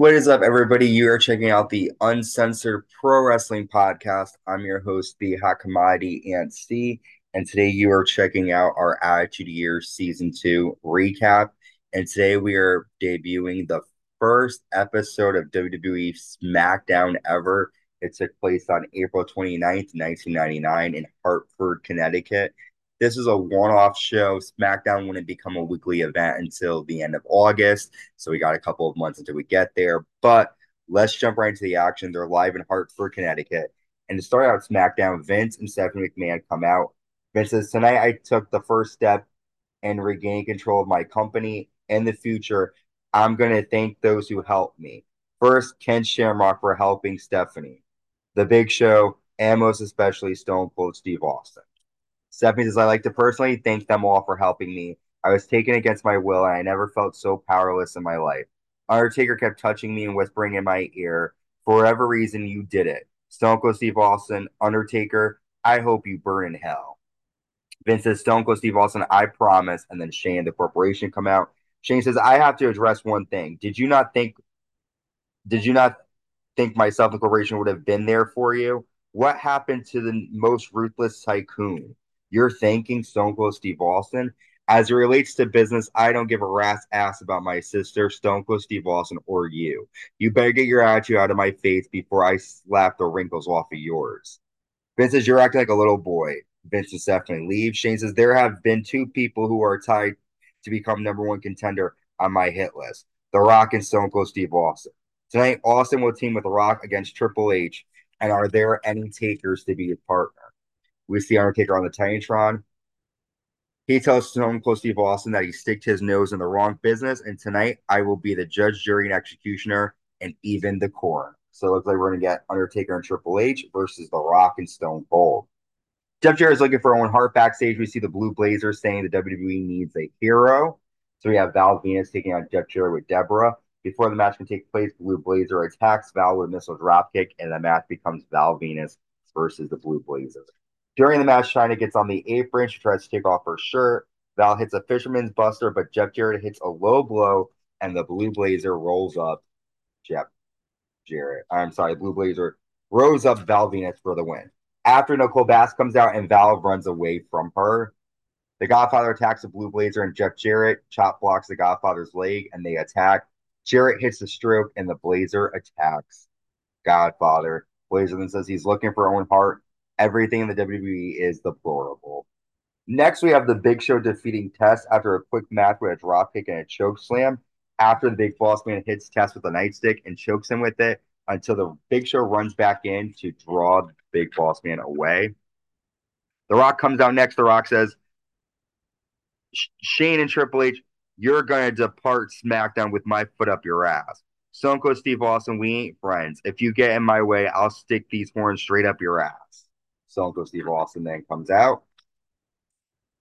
What is up, everybody? You are checking out the Uncensored Pro Wrestling Podcast. I'm your host, the Hot Commodity Ant C, and today you are checking out our Attitude Year Season 2 recap. And today we are debuting the first episode of WWE SmackDown ever. It took place on April 29th, 1999, in Hartford, Connecticut. This is a one off show. SmackDown wouldn't become a weekly event until the end of August. So we got a couple of months until we get there. But let's jump right into the action. They're live in Hartford, Connecticut. And to start out SmackDown, Vince and Stephanie McMahon come out. Vince says, Tonight I took the first step in regaining control of my company. In the future, I'm going to thank those who helped me. First, Ken Shamrock for helping Stephanie, The Big Show, and most especially Stone Cold Steve Austin. Stephanie says, I like to personally thank them all for helping me. I was taken against my will, and I never felt so powerless in my life. Undertaker kept touching me and whispering in my ear, For whatever reason, you did it. Stone Cold Steve Austin, Undertaker, I hope you burn in hell. Vince says, Stone Cold Steve Austin, I promise. And then Shane, the corporation, come out. Shane says, I have to address one thing. Did you not think, did you not think myself and corporation would have been there for you? What happened to the most ruthless tycoon? You're thanking Stone Cold Steve Austin. As it relates to business, I don't give a rat's ass about my sister, Stone Cold Steve Austin, or you. You better get your attitude out of my face before I slap the wrinkles off of yours. Vince says, You're acting like a little boy. Vince is definitely leave. Shane says, There have been two people who are tied to become number one contender on my hit list The Rock and Stone Cold Steve Austin. Tonight, Austin will team with The Rock against Triple H. And are there any takers to be his partner? We see Undertaker on the Titantron. He tells Stone Cold Steve Austin that he sticked his nose in the wrong business, and tonight I will be the judge, jury, and executioner, and even the coroner. So it looks like we're going to get Undertaker and Triple H versus The Rock and Stone Cold. Jeff Jarrett is looking for Owen Hart backstage. We see the Blue Blazers saying the WWE needs a hero. So we have Val Venis taking on Jeff Jarrett with Debra. Before the match can take place, Blue Blazer attacks Val with a missile dropkick, and the match becomes Val Venis versus the Blue Blazers. During the match, Chyna gets on the apron. She tries to take off her shirt. Val hits a fisherman's buster, but Jeff Jarrett hits a low blow, and the Blue Blazer rolls up Jeff Jarrett. I'm sorry, Blue Blazer rolls up Val Venis for the win. After Nicole Bass comes out and Val runs away from her, the Godfather attacks the Blue Blazer and Jeff Jarrett. Chop blocks the Godfather's leg and they attack. Jarrett hits the stroke and the Blazer attacks Godfather. Blazer then says he's looking for Owen Hart everything in the WWE is deplorable. Next, we have the Big Show defeating Test after a quick match with a dropkick and a choke slam. After the Big Boss Man hits Test with a nightstick and chokes him with it until the Big Show runs back in to draw the Big Boss Man away. The Rock comes out next. The Rock says, Shane and Triple H, you're going to depart SmackDown with my foot up your ass. Stone Cold Steve Austin, we ain't friends. If you get in my way, I'll stick these horns straight up your ass. Stone Cold Steve Austin then comes out.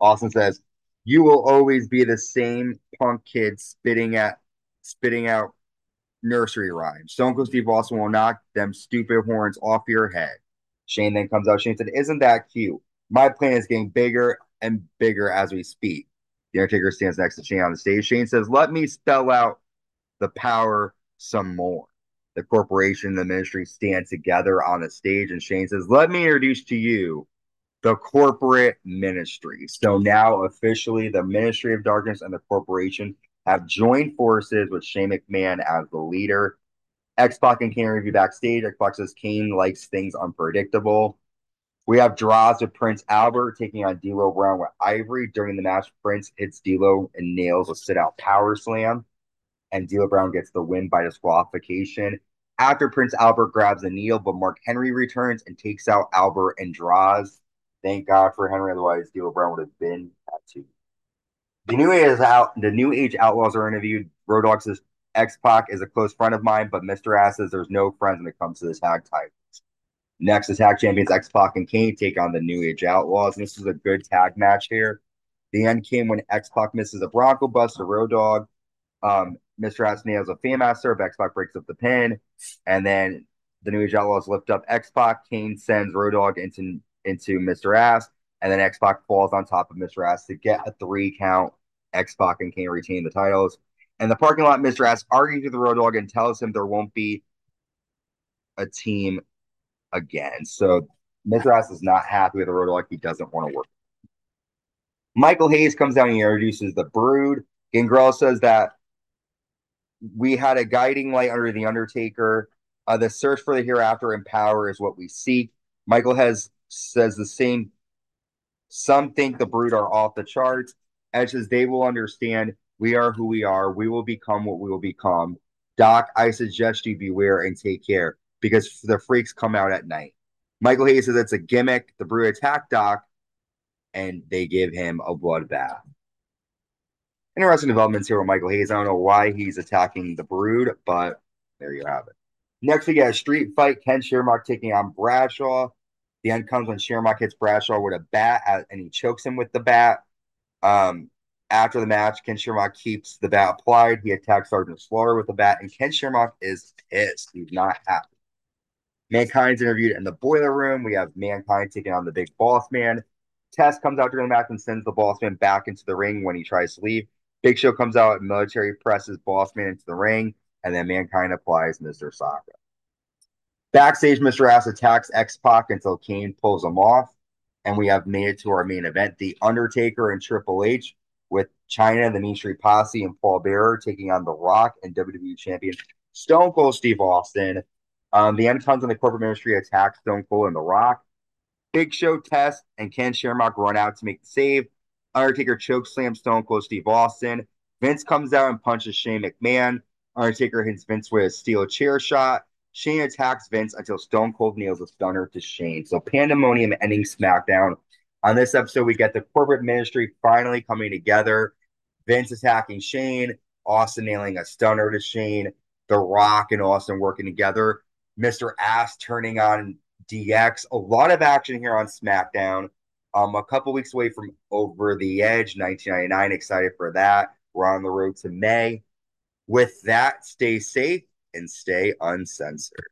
Austin says, "You will always be the same punk kid spitting at spitting out nursery rhymes. Stone Cold Steve Austin will knock them stupid horns off your head." Shane then comes out. Shane said, "Isn't that cute? My plan is getting bigger and bigger as we speak." The Undertaker stands next to Shane on the stage. Shane says, "Let me spell out the power some more." The corporation, the ministry stand together on the stage. And Shane says, Let me introduce to you the corporate ministry. So now officially, the Ministry of Darkness and the corporation have joined forces with Shane McMahon as the leader. X-Pac and Kane review backstage. X-Pac says Kane likes things unpredictable. We have Droz with Prince Albert taking on D'Lo Brown with Ivory. During the match, Prince hits D'Lo and nails a sit-out power slam and D'Lo Brown gets the win by disqualification. After Prince Albert grabs a kneel, but Mark Henry returns and takes out Albert and Droz. Thank God for Henry, otherwise D'Lo Brown would have been tattooed. The new age is out. The new age outlaws are interviewed. Road Dogg says X Pac is a close friend of mine, but Mr. Ass says there's no friends when it comes to the tag titles. Next, the tag champions X Pac and Kane take on the New Age Outlaws. And this is a good tag match here. The end came when X Pac misses a Bronco Buster, Road Dogg. Um, Mr. Ass nails a Fan Master. Pac breaks up the pin, and then the New Age Outlaws lift up X Pac. Kane sends Road Dogg into into Mr. Ass, and then X Pac falls on top of Mr. Ass to get a three count. X Pac and Kane retain the titles. In the parking lot, Mr. Ass argues with the Road Dogg and tells him there won't be a team again. So Mr. Ass is not happy with the Road Dogg. He doesn't want to work. Michael Hayes comes down and introduces the Brood. Gangrel says that we had a guiding light under the Undertaker. Uh, the search for the hereafter and power is what we seek. Michael Hayes says the same. Some think the Brood are off the charts. Edge says they will understand we are who we are. We will become what we will become. Doc, I suggest you beware and take care because the freaks come out at night. Michael Hayes says it's a gimmick. The Brood attack Doc, and they give him a bloodbath. Interesting developments here with Michael Hayes. I don't know why he's attacking the Brood, but there you have it. Next, we got a street fight. Ken Shamrock taking on Bradshaw. The end comes when Shamrock hits Bradshaw with a bat, and he chokes him with the bat. Um, after the match, Ken Shamrock keeps the bat applied. He attacks Sergeant Slaughter with the bat, and Ken Shamrock is pissed. He's not happy. Mankind's interviewed in the boiler room. We have Mankind taking on the big boss man. Test comes out during the match and sends the boss man back into the ring when he tries to leave. Big Show comes out, military presses boss man into the ring, and then Mankind applies Mr. Socko. Backstage, Mr. Ass attacks X Pac until Kane pulls him off. And we have made it to our main event The Undertaker and Triple H with Chyna, the Mean Street Posse, and Paul Bearer taking on The Rock and WWE Champion Stone Cold Steve Austin. Um, the end comes when the corporate ministry attacks Stone Cold and The Rock. Big Show test and Ken Shamrock run out to make the save. Undertaker choke slam Stone Cold Steve Austin. Vince comes out and punches Shane McMahon. Undertaker hits Vince with a steel chair shot. Shane attacks Vince until Stone Cold nails a stunner to Shane. So pandemonium ending SmackDown. On this episode, we get the corporate ministry finally coming together. Vince attacking Shane, Austin nailing a stunner to Shane, The Rock and Austin working together, Mr. Ass turning on DX. A lot of action here on SmackDown. Um, a couple weeks away from Over the Edge, 1999. Excited for that. We're on the road to May. With that, stay safe and stay uncensored.